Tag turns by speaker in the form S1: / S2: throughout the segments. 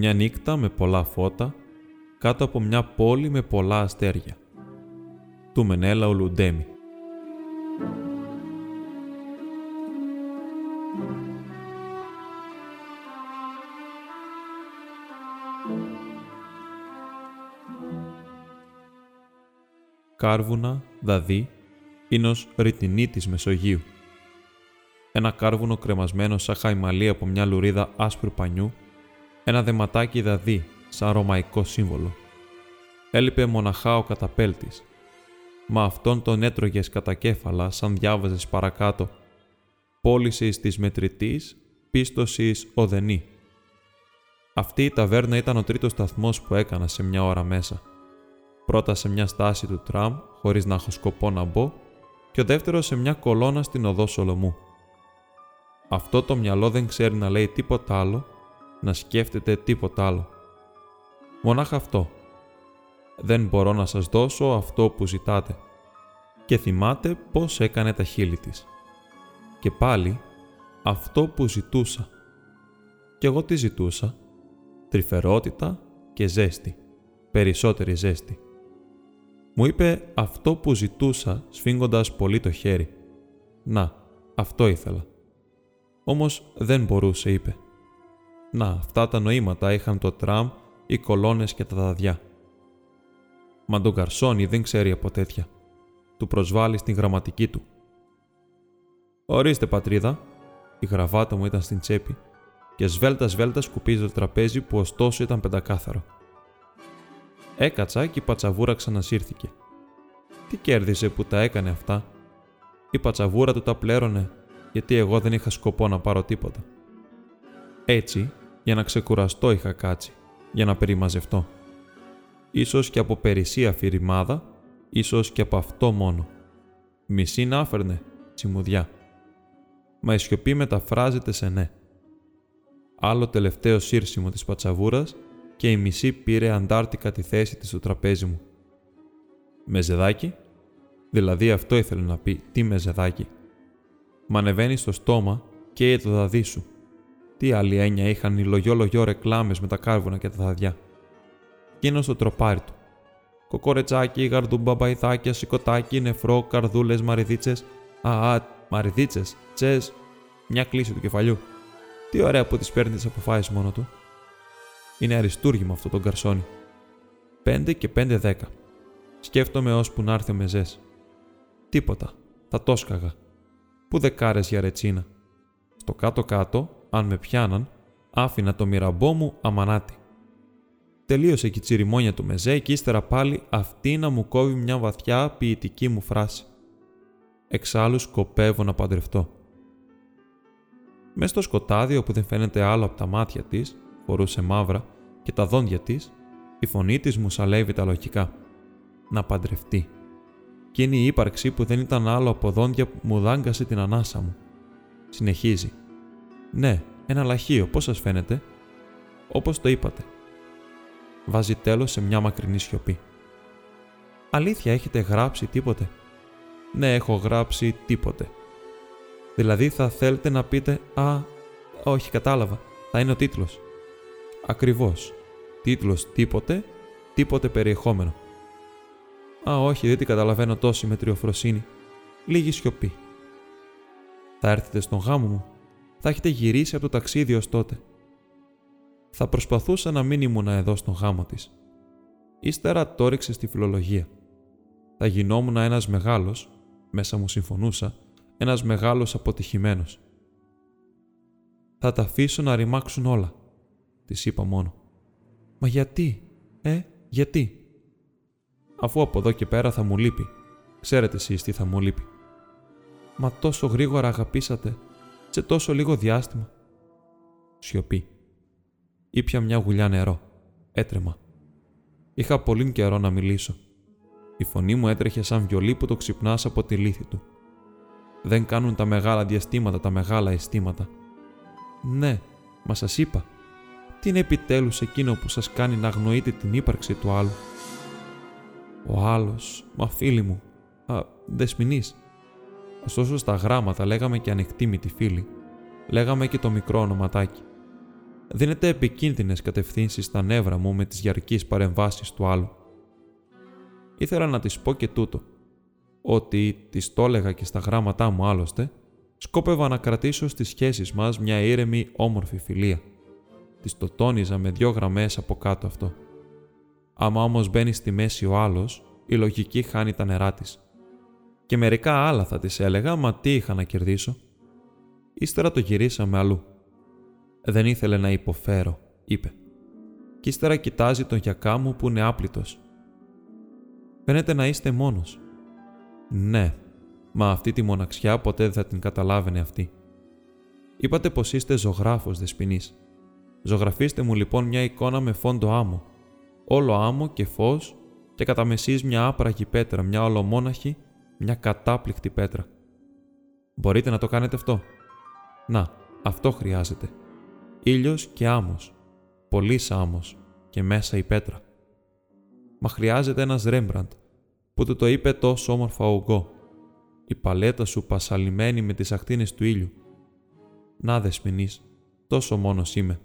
S1: Μια νύχτα με πολλά φώτα, κάτω από μια πόλη με πολλά αστέρια. Του Μενέλα Λουντέμι. Κάρβουνα, δαδί, ίνος ρητινή της Μεσογείου. Ένα κάρβουνο κρεμασμένο σαν χαϊμαλή από μια λουρίδα άσπρου πανιού, ένα δεματάκι δαδί σαν ρωμαϊκό σύμβολο. Έλειπε μοναχά ο καταπέλτης. Μα αυτόν τον έτρωγες κατά κέφαλα σαν διάβαζες παρακάτω «Πώλησης της μετρητής, πίστοσης οδενή». Αυτή η ταβέρνα ήταν ο τρίτος σταθμός που έκανα σε μια ώρα μέσα. Πρώτα σε μια στάση του τραμ, χωρίς να έχω σκοπό να μπω, και ο δεύτερος σε μια κολόνα στην οδό Σολομού. Αυτό το μυαλό δεν ξέρει να λέει τίποτα άλλο, να σκέφτεται τίποτα άλλο. Μονάχα αυτό. Δεν μπορώ να σας δώσω αυτό που ζητάτε. Και θυμάται πώς έκανε τα χείλη της. Και πάλι αυτό που ζητούσα. Κι εγώ τι ζητούσα; Τρυφερότητα και ζέστη. Περισσότερη ζέστη. Μου είπε αυτό που ζητούσα σφίγγοντας πολύ το χέρι. Να, αυτό ήθελα. Όμως δεν μπορούσε, είπε. Να, αυτά τα νοήματα είχαν το τραμ, οι κολόνες και τα δαδιά. Μα τον Καρσόνι δεν ξέρει από τέτοια. Του προσβάλλει στην γραμματική του. Ορίστε, πατρίδα. Η γραβάτα μου ήταν στην τσέπη και σβέλτας σβέλτα σκουπίζει το τραπέζι που ωστόσο ήταν πεντακάθαρο. Έκατσα και η πατσαβούρα ξανασύρθηκε. Τι κέρδισε που τα έκανε αυτά; Η πατσαβούρα του τα πλέρωνε γιατί εγώ δεν είχα σκοπό να πάρω τίποτα. Έτσι, για να ξεκουραστώ είχα κάτσει, για να περιμαζευτώ. Ίσως και από περισσία φυρημάδα, ίσως και από αυτό μόνο. Μισή να φέρνε, τσιμουδιά. Μα η σιωπή μεταφράζεται σε ναι. Άλλο τελευταίο σύρσιμο της πατσαβούρας και η μισή πήρε αντάρτικα τη θέση της στο τραπέζι μου. Μεζεδάκι, δηλαδή αυτό ήθελε να πει, τι μεζεδάκι. Μα ανεβαίνει στο στόμα και το δαδί σου. Τι άλλη έννοια είχαν οι λογιό-λογιό ρεκλάμες με τα κάρβουνα και τα δαδιά. Εκείνο στο τροπάρι του. Κοκορετσάκι, γαρδούμπα, μπαϊθάκια, σηκωτάκι, νεφρό, καρδούλες, μαριδίτσες. Α, α, μαριδίτσες, τσες, μια κλίση του κεφαλιού. Τι ωραία που τις παίρνεις τις αποφάσεις μόνο του. Είναι αριστούργημα αυτό τον καρσόνι. Πέντε και πέντε δέκα. Σκέφτομαι ώσπου να έρθει ο μεζές. Τίποτα. Θα το σκαγα. Πού δεκάρες για ρετσίνα. Στο κάτω-κάτω, αν με πιάναν, άφηνα το μυραμπό μου αμανάτι. Τελείωσε και η τσιριμόνια του μεζέ και ύστερα πάλι αυτή να μου κόβει μια βαθιά ποιητική μου φράση. Εξάλλου σκοπεύω να παντρευτώ. Μες στο σκοτάδι όπου δεν φαίνεται άλλο από τα μάτια της, φορούσε μαύρα και τα δόντια της, η φωνή της μου σαλεύει τα λογικά. Να παντρευτεί. Και είναι η ύπαρξη που δεν ήταν άλλο από δόντια που μου δάγκασε την ανάσα μου. Συνεχίζει. Ναι, ένα λαχείο, πώς σας φαίνεται; Όπως το είπατε. Βάζει τέλος σε μια μακρινή σιωπή. Αλήθεια, έχετε γράψει τίποτε; Ναι, έχω γράψει τίποτε. Δηλαδή θα θέλετε να πείτε «Α, όχι, κατάλαβα, θα είναι ο τίτλος». Ακριβώς. Τίτλος τίποτε, τίποτε περιεχόμενο. Α, όχι, δεν την καταλαβαίνω τόση με τριοφροσύνη. Λίγη σιωπή. Θα έρθετε στον γάμο μου. Θα έχετε γυρίσει από το ταξίδι ως τότε. Θα προσπαθούσα να μην ήμουνα εδώ στον γάμο της. Ύστερα το ρίξε στη φιλολογία. Θα γινόμουν ένας μεγάλος, μέσα μου συμφωνούσα, ένας μεγάλος αποτυχημένος. Θα τα αφήσω να ρημάξουν όλα, της είπα μόνο. Μα γιατί, ε, γιατί; Αφού από εδώ και πέρα θα μου λείπει. Ξέρετε εσείς τι θα μου λείπει. Μα τόσο γρήγορα αγαπήσατε, σε τόσο λίγο διάστημα. Σιωπή. Ήπια μια γουλιά νερό. Έτρεμα. Είχα πολύ καιρό να μιλήσω. Η φωνή μου έτρεχε σαν βιολί που το ξυπνάς από τη λύθη του. Δεν κάνουν τα μεγάλα διαστήματα τα μεγάλα αισθήματα. Ναι, μα σας είπα. Τι είναι επιτέλους εκείνο που σας κάνει να αγνοείτε την ύπαρξη του άλλου; Ο άλλος, μα φίλη μου, α, δεσμηνή. Ωστόσο στα γράμματα λέγαμε και ανεκτήμητη φίλη. Λέγαμε και το μικρό ονοματάκι. δίνεται επικίνδυνες κατευθύνσεις στα νεύρα μου με τις διαρκείς παρεμβάσεις του άλλου. Ήθελα να της πω και τούτο, ότι της το έλεγα και στα γράμματά μου άλλωστε, σκόπευα να κρατήσω στις σχέσεις μας μια ήρεμη όμορφη φιλία. Της το τόνιζα με δυο γραμμές από κάτω αυτό. Άμα όμως μπαίνει στη μέση ο άλλος, η λογική χάνει τα νερά της. Και μερικά άλλα θα της έλεγα, μα τι είχα να κερδίσω. Ύστερα το γυρίσαμε αλλού. Δεν ήθελε να υποφέρω, είπε. Κι ύστερα κοιτάζει τον γιακά μου που είναι άπλητος. Φαίνεται να είστε μόνος. Ναι, μα αυτή τη μοναξιά ποτέ δεν θα την καταλάβαινε αυτή. Είπατε πως είστε ζωγράφος δεσποινής. Ζωγραφίστε μου λοιπόν μια εικόνα με φόντο άμμο. Όλο άμμο και φως και κατά μεσής μια άπραγη πέτρα, μια ολομόναχη, μια κατάπληκτη πέτρα. Μπορείτε να το κάνετε αυτό; Να, αυτό χρειάζεται. Ήλιος και άμμος. Πολύ άμμος και μέσα η πέτρα. Μα χρειάζεται ένας Ρέμπραντ που του το είπε τόσο όμορφα ο Γκό. Η παλέτα σου πασαλημένη με τις ακτίνες του ήλιου. Να δεσμηνείς, τόσο μόνος είμαι.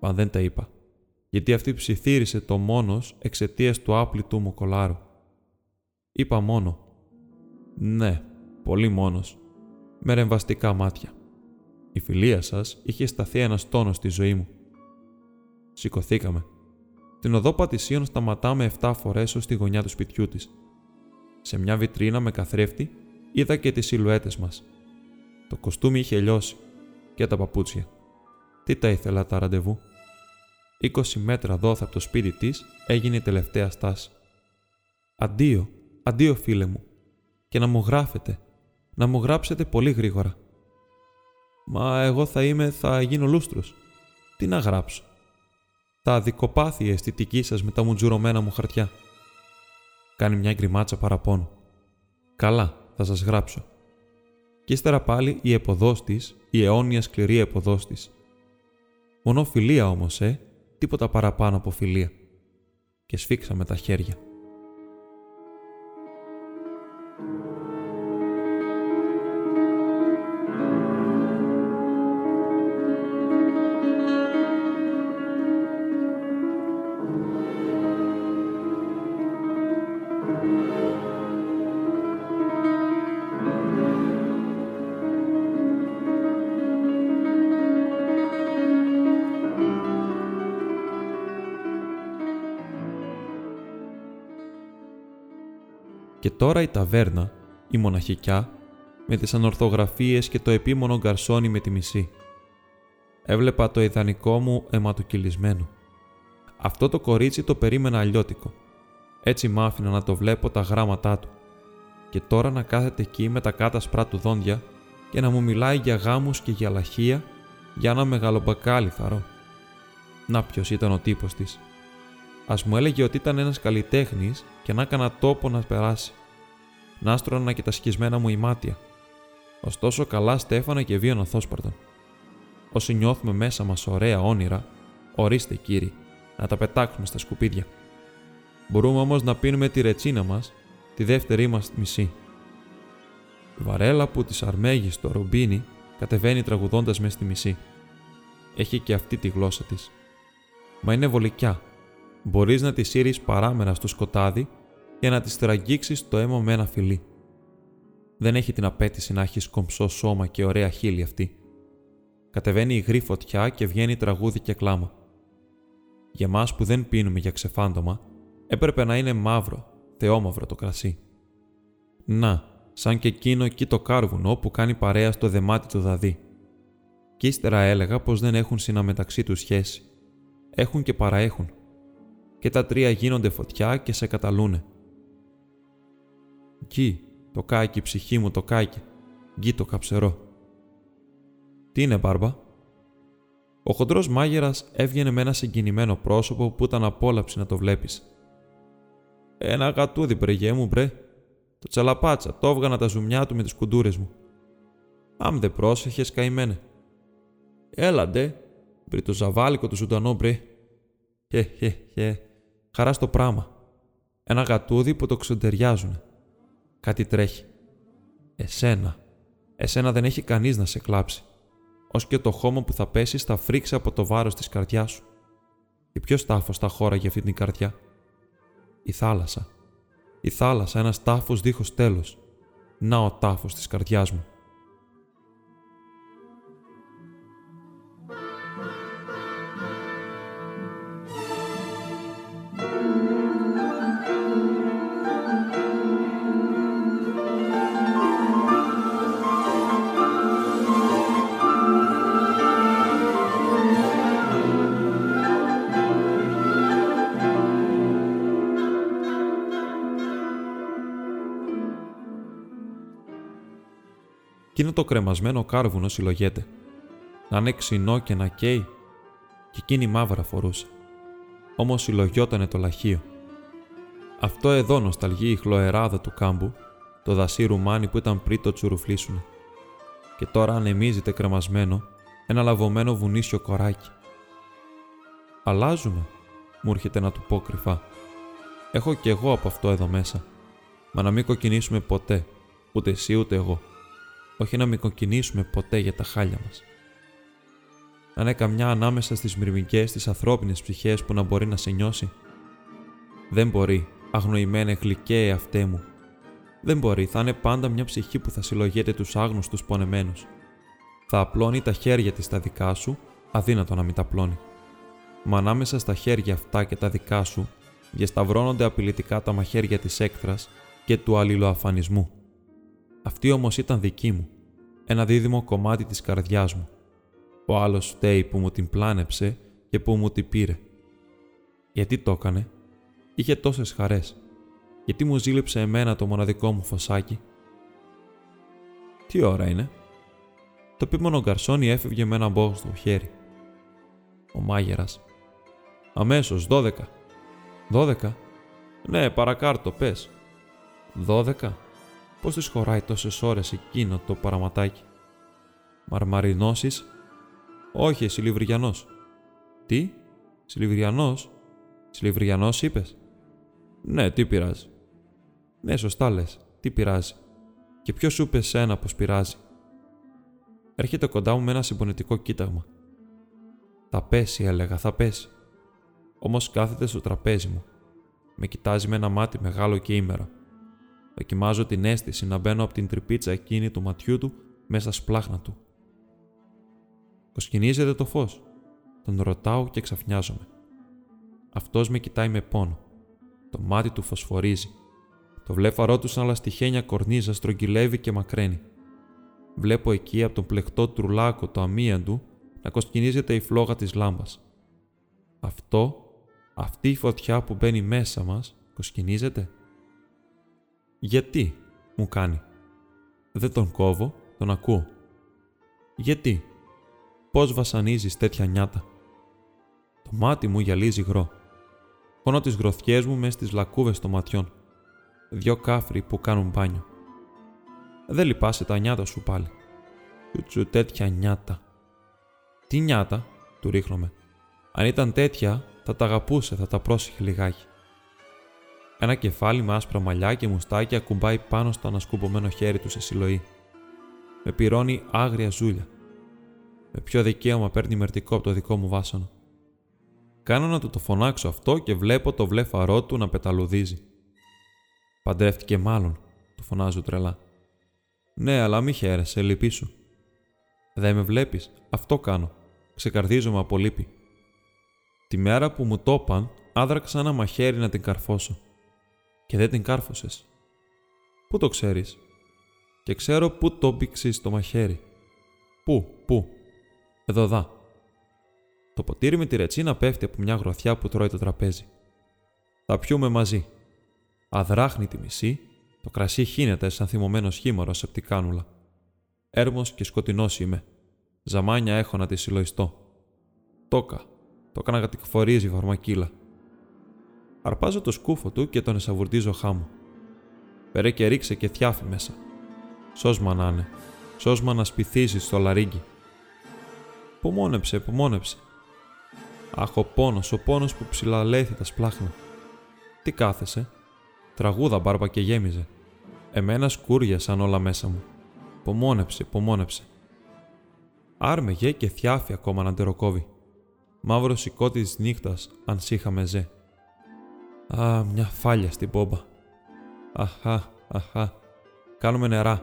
S1: Μα δεν τα είπα, γιατί αυτή ψιθύρισε το μόνος εξαιτίας του άπλητου μου κολάρου. Είπα μόνο. Ναι, πολύ μόνος, με ρεμβαστικά μάτια. Η φιλία σας είχε σταθεί ένας τόνος στη ζωή μου. Σηκωθήκαμε την οδό Πατησίων σταματάμε 7 φορές ως τη γωνιά του σπιτιού της. Σε μια βιτρίνα με καθρέφτη είδα και τις σιλουέτες μας. Το κοστούμι είχε λιώσει και τα παπούτσια. Τι τα ήθελα τα ραντεβού; 20 μέτρα δόθα από το σπίτι της έγινε η τελευταία στάση. Αντίο, αντίο φίλε μου. Και να μου γράφετε, να μου γράψετε πολύ γρήγορα. Μα εγώ θα είμαι, θα γίνω λούστρος. Τι να γράψω; Θα αδικοπάθει η αισθητική σας με τα μουτζουρωμένα μου χαρτιά. Κάνει μια γκριμάτσα παραπάνω. Καλά, θα σας γράψω. Και ύστερα πάλι η εποδός η αιώνια σκληρή εποδός Μόνο φιλία όμως, ε, τίποτα παραπάνω από φιλία. Και σφίξαμε τα χέρια. Και τώρα η ταβέρνα, η μοναχικιά, με τις ανορθογραφίες και το επίμονο γκαρσόνι με τη μισή. Έβλεπα το ιδανικό μου αιματοκυλισμένο. Αυτό το κορίτσι το περίμενα αλλιώτικο. Έτσι μ' άφηνα να το βλέπω τα γράμματά του. Και τώρα να κάθεται εκεί με τα κάτασπρά του δόντια και να μου μιλάει για γάμους και για λαχεία για ένα μεγαλομπακάλι θαρό. Να ποιος ήταν ο τύπος της. Α μου έλεγε ότι ήταν ένας καλλιτέχνης και να έκανα τόπο να περάσει. Να άστρωνα και τα σκισμένα μου ημάτια. Ωστόσο, καλά στέφανα και βίωνα θόσπαρτον. Όσοι νιώθουμε μέσα μας ωραία όνειρα, ορίστε κύριοι, να τα πετάξουμε στα σκουπίδια. Μπορούμε όμως να πίνουμε τη ρετσίνα μας, τη δεύτερη μας μισή. Η βαρέλα που της αρμέγει στο ρομπίνι κατεβαίνει τραγουδώντας μες στη μισή. Έχει και αυτή τη γλώσσα της. Μα είναι βολικιά Μπορείς να τη σύρεις παράμερα στο σκοτάδι και να της τραγγίξει το αίμα με ένα φιλί. Δεν έχει την απέτηση να έχεις κομψό σώμα και ωραία χείλη αυτή. Κατεβαίνει υγρή φωτιά και βγαίνει τραγούδι και κλάμα. Για εμά που δεν πίνουμε για ξεφάντωμα, έπρεπε να είναι μαύρο, θεόμαυρο το κρασί. Να, σαν και εκείνο εκεί το κάρβουνο που κάνει παρέα στο δεμάτι του δαδί. Κι ύστερα έλεγα πως δεν έχουν συναμεταξύ τους σχέση. Έχουν και παραέχουν και τα τρία γίνονται φωτιά και σε καταλούνε. Γκί, το κάκι, ψυχή μου το κάκι, γκί το καψερό. Τι είναι, μπάρμπα; Ο χοντρός μάγειρας έβγαινε με ένα συγκινημένο πρόσωπο που ήταν απόλαυση να το βλέπεις. Ένα γατούδι, μπρεγέ μου, μπρε. Το τσαλαπάτσα, το έβγανα τα ζουμιά του με τις κουντούρες μου. Άμ δε πρόσεχες, καημένε. Έλα, ντε, μπρε το ζαβάλικο του ζωντανό, μπρε. Χε, χε, χε χαρά στο πράμα. Ένα γατούδι που το ξεντεριάζουν. Κάτι τρέχει. Εσένα. Εσένα δεν έχει κανείς να σε κλάψει. ως και το χώμα που θα πέσεις θα φρίξει από το βάρος της καρδιάς σου. Και ποιος τάφος θα χώρα για αυτή την καρδιά; Η θάλασσα. Η θάλασσα, ένας τάφος δίχως τέλος. Να ο τάφος της καρδιάς μου. Το κρεμασμένο κάρβουνο συλλογέται. Να είναι ξινό και να καίει, και εκείνη μαύρα φορούσε. Όμως συλλογιότανε το λαχείο. Αυτό εδώ νοσταλγεί η χλωεράδα του κάμπου, το δασί ρουμάνι που ήταν πριν το τσουρουφλίσουνε. Και τώρα ανεμίζεται κρεμασμένο ένα λαβωμένο βουνίσιο κοράκι. Αλλάζουμε, μου έρχεται να του πω κρυφά. Έχω κι εγώ από αυτό εδώ μέσα. Μα να μην κοκκινήσουμε ποτέ, ούτε εσύ ούτε εγώ όχι να μην κοκκινήσουμε ποτέ για τα χάλια μας. Να είναι καμιά ανάμεσα στις μυρμικές της ανθρώπινες ψυχές που να μπορεί να σε νιώσει. Δεν μπορεί, αγνοημένε γλυκέ αυτέ μου. Δεν μπορεί, θα είναι πάντα μια ψυχή που θα συλλογέται τους άγνωστους πονεμένους. Θα απλώνει τα χέρια της στα δικά σου, αδύνατο να μην τα απλώνει. Μα ανάμεσα στα χέρια αυτά και τα δικά σου, διασταυρώνονται απειλητικά τα μαχαίρια της έκθρας και του αλληλοαφανισμού. Αυτή όμως ήταν δική μου, ένα δίδυμο κομμάτι της καρδιάς μου. Ο άλλος φταίει που μου την πλάνεψε και που μου την πήρε. Γιατί το έκανε, είχε τόσες χαρές. Γιατί μου ζήλεψε εμένα το μοναδικό μου φωσάκι; Τι ώρα είναι; Το πίμονο γκαρσόνι έφευγε με ένα μπόγος στο χέρι. Ο μάγερας. Αμέσως, δώδεκα. Δώδεκα; Ναι, παρακάρτο, πες. Δώδεκα; Πώς της χωράει τόσες ώρες εκείνο το παραματάκι; Μαρμαρινώσεις; Όχι, Σιλιβριανός. Τι, Σιλιβριανός; Σιλιβριανός είπες; Ναι, τι πειράζει. Ναι, σωστά λες. Τι πειράζει. Και ποιος σου είπε σένα πως πειράζει; Έρχεται κοντά μου με ένα συμπονετικό κοίταγμα. Θα πέσει, έλεγα, θα πέσει. Όμως κάθεται στο τραπέζι μου. Με κοιτάζει με ένα μάτι μεγάλο και ήμερο. Δοκιμάζω την αίσθηση να μπαίνω από την τρυπίτσα εκείνη του ματιού του μέσα σπλάχνα του. Κοσκινίζεται το φως. Τον ρωτάω και ξαφνιάζομαι. Αυτός με κοιτάει με πόνο. Το μάτι του φωσφορίζει. Το βλέφαρό του σαν λαστιχένια κορνίζα στρογγυλεύει και μακραίνει. Βλέπω εκεί από τον πλεκτό τρουλάκο το αμίαντου να κοσκινίζεται η φλόγα της λάμπας. Αυτό, αυτή η φωτιά που μπαίνει μέσα μας, κοσκινίζεται; Γιατί, μου κάνει. Δεν τον κόβω, τον ακούω. Γιατί, πώς βασανίζεις τέτοια νιάτα. Το μάτι μου γυαλίζει γρό. Χώνω τις γροθιές μου μέσα στις λακκούβες των ματιών. Δυο κάφροι που κάνουν μπάνιο. Δεν λυπάσαι τα νιάτα σου πάλι. Τσουτσου τέτοια νιάτα. Τι νιάτα, του ρίχνομαι. Αν ήταν τέτοια, θα τα αγαπούσε, θα τα πρόσεχε λιγάκι. Ένα κεφάλι με άσπρα μαλλιά και μουστάκια ακουμπάει πάνω στο ανασκουμπομένο χέρι του σε συλλοή. Με πυρώνει άγρια ζούλια. Με ποιο δικαίωμα παίρνει μερτικό από το δικό μου βάσανο. Κάνω να του το φωνάξω αυτό και βλέπω το βλέφαρό του να πεταλουδίζει. Παντρεύτηκε μάλλον, του φωνάζω τρελά. Ναι, αλλά μη χαίρεσαι, λυπή σου. Δεν με βλέπεις, αυτό κάνω. Ξεκαρδίζομαι από λύπη. Τη μέρα που μου το είπαν, άδραξα ένα μαχαίρι να την καρφώσω και δεν την κάρφωσες. Πού το ξέρεις; Και ξέρω πού το πήξεις το μαχαίρι. Πού, πού; Εδώ δά. Το ποτήρι με τη ρετσίνα πέφτει από μια γροθιά που τρώει το τραπέζι. Θα πιούμε μαζί. Αδράχνει τη μισή, το κρασί χύνεται σαν θυμωμένος χήμαρο σε πτικάνουλα. Έρμος και σκοτεινός είμαι. Ζαμάνια έχω να τη συλλογιστώ. Τόκα. Το έκανα κατηφορίζει βαρμακίλα. Αρπάζω το σκούφο του και τον εσαβουρτίζω χάμω. Φέρε και ρίξε και θιάφι μέσα. Σώσμα να είναι. Σώσμα να σπιθίζει στο λαρίγκι. Πομόνεψε, πομόνεψε. Αχ, ο πόνος, ο πόνος που ψηλαλέθη τα σπλάχνα. Τι κάθεσαι. Τραγούδα μπάρπα και γέμιζε. Εμένα σκούριασαν όλα μέσα μου. Πομόνεψε, πομόνεψε. Άρμεγε και θιάφη ακόμα να ντεροκόβει. Μαύρος σηκώτη τη νύχτας, αν σύχαμε ζε. Α, μια φάλια στην πόμπα. Αχά, αχά. Κάνουμε νερά.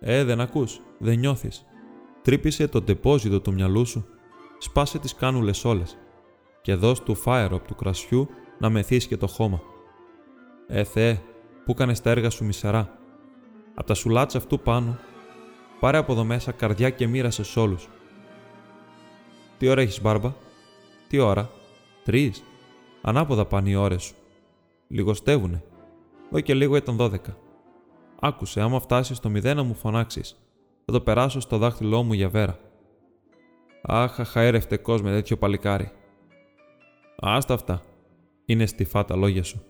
S1: Ε, δεν ακούς, δεν νιώθεις. Τρύπησε το τεπόζιτο του μυαλού σου. Σπάσε τις κάνουλες όλες. Και δώσ' του φάεροπ του κρασιού να μεθύσει και το χώμα. Ε, Θεέ, που έκανε τα έργα σου μισερά; Απ' τα σουλάτσα αυτού πάνω, πάρε από εδώ μέσα καρδιά και μοίρασε σ' όλους. Τι ώρα έχεις, Μπάρμπα; Τι ώρα; Τρεις. Ανάποδα πάνε οι ώρες σου. Λιγοστεύουνε. Εδώ και λίγο ήταν δώδεκα. Άκουσε, άμα φτάσεις στο μηδέν να μου φωνάξεις. Θα το περάσω στο δάχτυλό μου για βέρα. Αχ, αχαέρευτε με τέτοιο παλικάρι. Άστα αυτά. Είναι στιφά τα λόγια σου.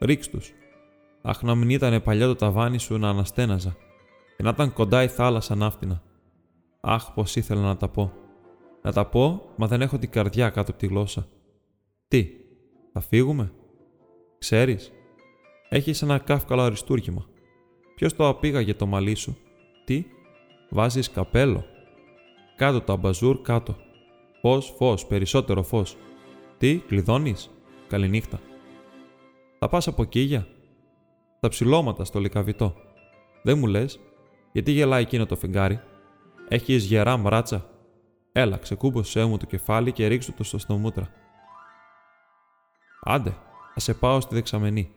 S1: Ρίξ τους. Αχ, να μην ήταν παλιό το ταβάνι σου να αναστέναζα. Και να ήταν κοντά η θάλασσα ναύτινα. Αχ, πως ήθελα να τα πω. Να τα πω, μα δεν έχω την καρδιά κάτω από τη γλώσσα. Τι, θα φύγουμε; Ξέρεις, έχεις ένα κάφκαλο αριστούργημα. Ποιος το απήγαγε το μαλλί σου; Τι, βάζεις καπέλο; Κάτω το αμπαζούρ κάτω. Φως, φως, περισσότερο φως. Τι, κλειδώνεις; Καληνύχτα. Θα πας από κίγια; Τα ψηλώματα στο λικαβιτό. Δεν μου λες, γιατί γελάει εκείνο το φεγγάρι; Έχεις γερά μράτσα; Έλα, ξεκούμπωσέ μου το κεφάλι και ρίξου το στο στομούτρα. Άντε, θα σε πάω στη δεξαμενή.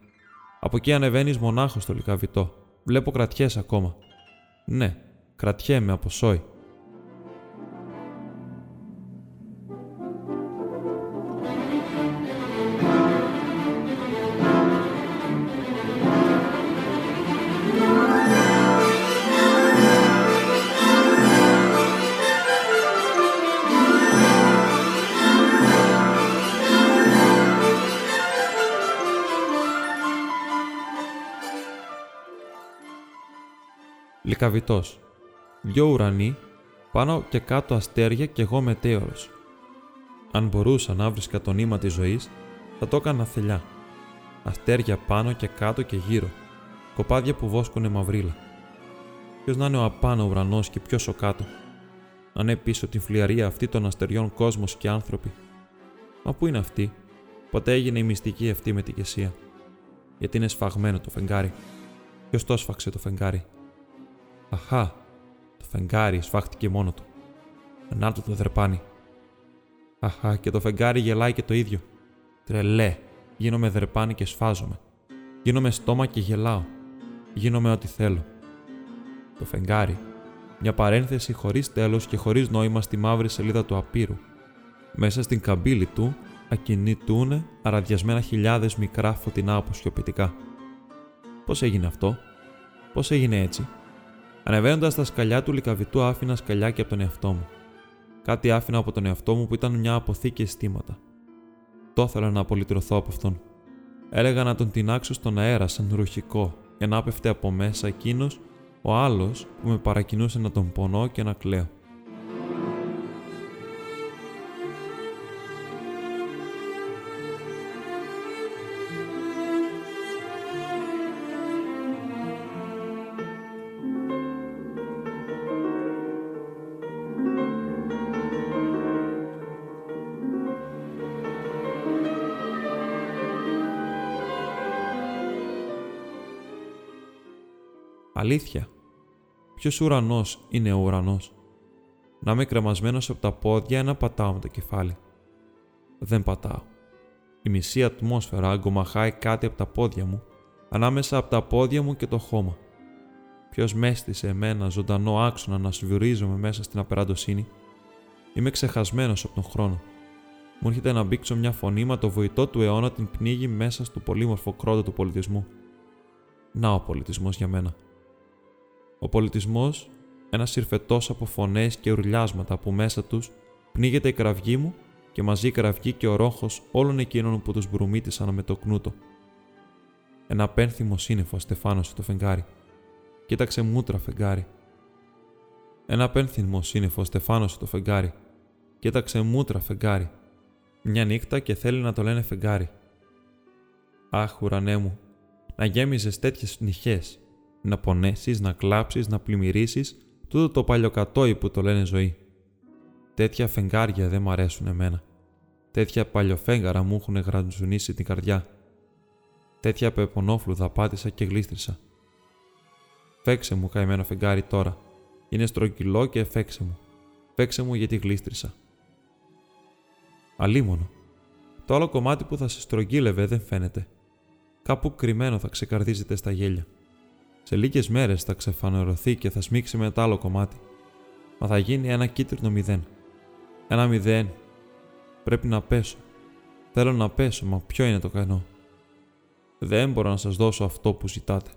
S1: Από εκεί ανεβαίνεις μονάχο στο λικαβιτό. Βλέπω κρατιές ακόμα. Ναι, κρατιέμαι από σόι. Λικαβιτός. Δυο ουρανοί, πάνω και κάτω αστέρια και εγώ μετέωρος. Αν μπορούσα να βρίσκα το νήμα της ζωής, θα το έκανα θελιά. Αστέρια πάνω και κάτω και γύρω. Κοπάδια που βόσκουνε μαυρίλα. Ποιος να είναι ο απάνω ουρανός και ποιος ο κάτω; Αν είναι πίσω την φλιαρία αυτή των αστεριών κόσμος και άνθρωποι. Μα πού είναι αυτή, ποτέ έγινε η μυστική αυτή με την κεσία. Γιατί είναι σφαγμένο το φεγγάρι. Ποιος το έσφαξε το φεγγάρι; Αχά, το φεγγάρι σφάχτηκε μόνο του. Να το το δρεπάνι. Αχά, και το φεγγάρι γελάει και το ίδιο. Τρελέ, γίνομαι δρεπάνι και σφάζομαι. Γίνομαι στόμα και γελάω. Γίνομαι ό,τι θέλω. Το φεγγάρι, μια παρένθεση χωρίς τέλος και χωρίς νόημα στη μαύρη σελίδα του απείρου. Μέσα στην καμπύλη του ακινητούνε αραδιασμένα χιλιάδες μικρά φωτεινά αποσιοποιητικά. Πώς έγινε αυτό, πώς έγινε έτσι, Ανεβαίνοντα τα σκαλιά του λικαβιτού, άφηνα σκαλιάκι από τον εαυτό μου. Κάτι άφηνα από τον εαυτό μου που ήταν μια αποθήκη αισθήματα. Το ήθελα να απολυτρωθώ από αυτόν. Έλεγα να τον τεινάξω στον αέρα σαν ρουχικό, για να άπεφτε από μέσα εκείνος ο άλλος που με παρακινούσε να τον πονώ και να κλαίω. Αλήθεια. Ποιος ουρανός είναι ο ουρανός; Να είμαι κρεμασμένος από τα πόδια να πατάω με το κεφάλι; Δεν πατάω. Η μισή ατμόσφαιρα αγκομαχάει κάτι από τα πόδια μου, ανάμεσα από τα πόδια μου και το χώμα. Ποιος μέστησε εμένα ζωντανό άξονα να σβουρίζομαι μέσα στην απεραντοσύνη; Είμαι ξεχασμένος από τον χρόνο. Μου έρχεται να μπήξω μια φωνή μα το βοητό του αιώνα την πνίγει μέσα στο πολύμορφο κρότο του πολιτισμού. Να ο πολιτισμός για μένα. Ο πολιτισμός, ένας συρφετός από φωνές και ουρλιάσματα που μέσα τους πνίγεται η κραυγή μου και μαζί η κραυγή και ο ρόχος όλων εκείνων που τους μπρουμίτισαν με το κνούτο. Ένα πένθυμο σύννεφο στεφάνωσε το φεγγάρι. Κοίταξε μούτρα φεγγάρι. Ένα πένθυμο σύννεφο στεφάνωσε το φεγγάρι. Κοίταξε μούτρα φεγγάρι. Μια νύχτα και θέλει να το λένε φεγγάρι. Αχ, ουρανέ μου, να γέμιζες τέτοιες νυχές, να πονέσεις, να κλάψεις, να πλημμυρίσεις τούτο το παλιοκατόι που το λένε ζωή. Τέτοια φεγγάρια δεν μ' αρέσουν εμένα. Τέτοια παλιοφέγγαρα μου έχουν γραντζουνίσει την καρδιά. Τέτοια πεπονόφλουδα πάτησα και γλίστρισα. Φέξε μου, καημένο φεγγάρι τώρα. Είναι στρογγυλό και φέξε μου. Φέξε μου γιατί γλίστρισα. Αλίμονο. Το άλλο κομμάτι που θα σε στρογγύλευε δεν φαίνεται. Κάπου κρυμμένο θα ξεκαρδίζεται στα γέλια. Σε λίγες μέρες θα ξεφανερωθεί και θα σμίξει με το άλλο κομμάτι. Μα θα γίνει ένα κίτρινο μηδέν. Ένα μηδέν. Πρέπει να πέσω. Θέλω να πέσω, μα ποιο είναι το κανό. Δεν μπορώ να σας δώσω αυτό που ζητάτε.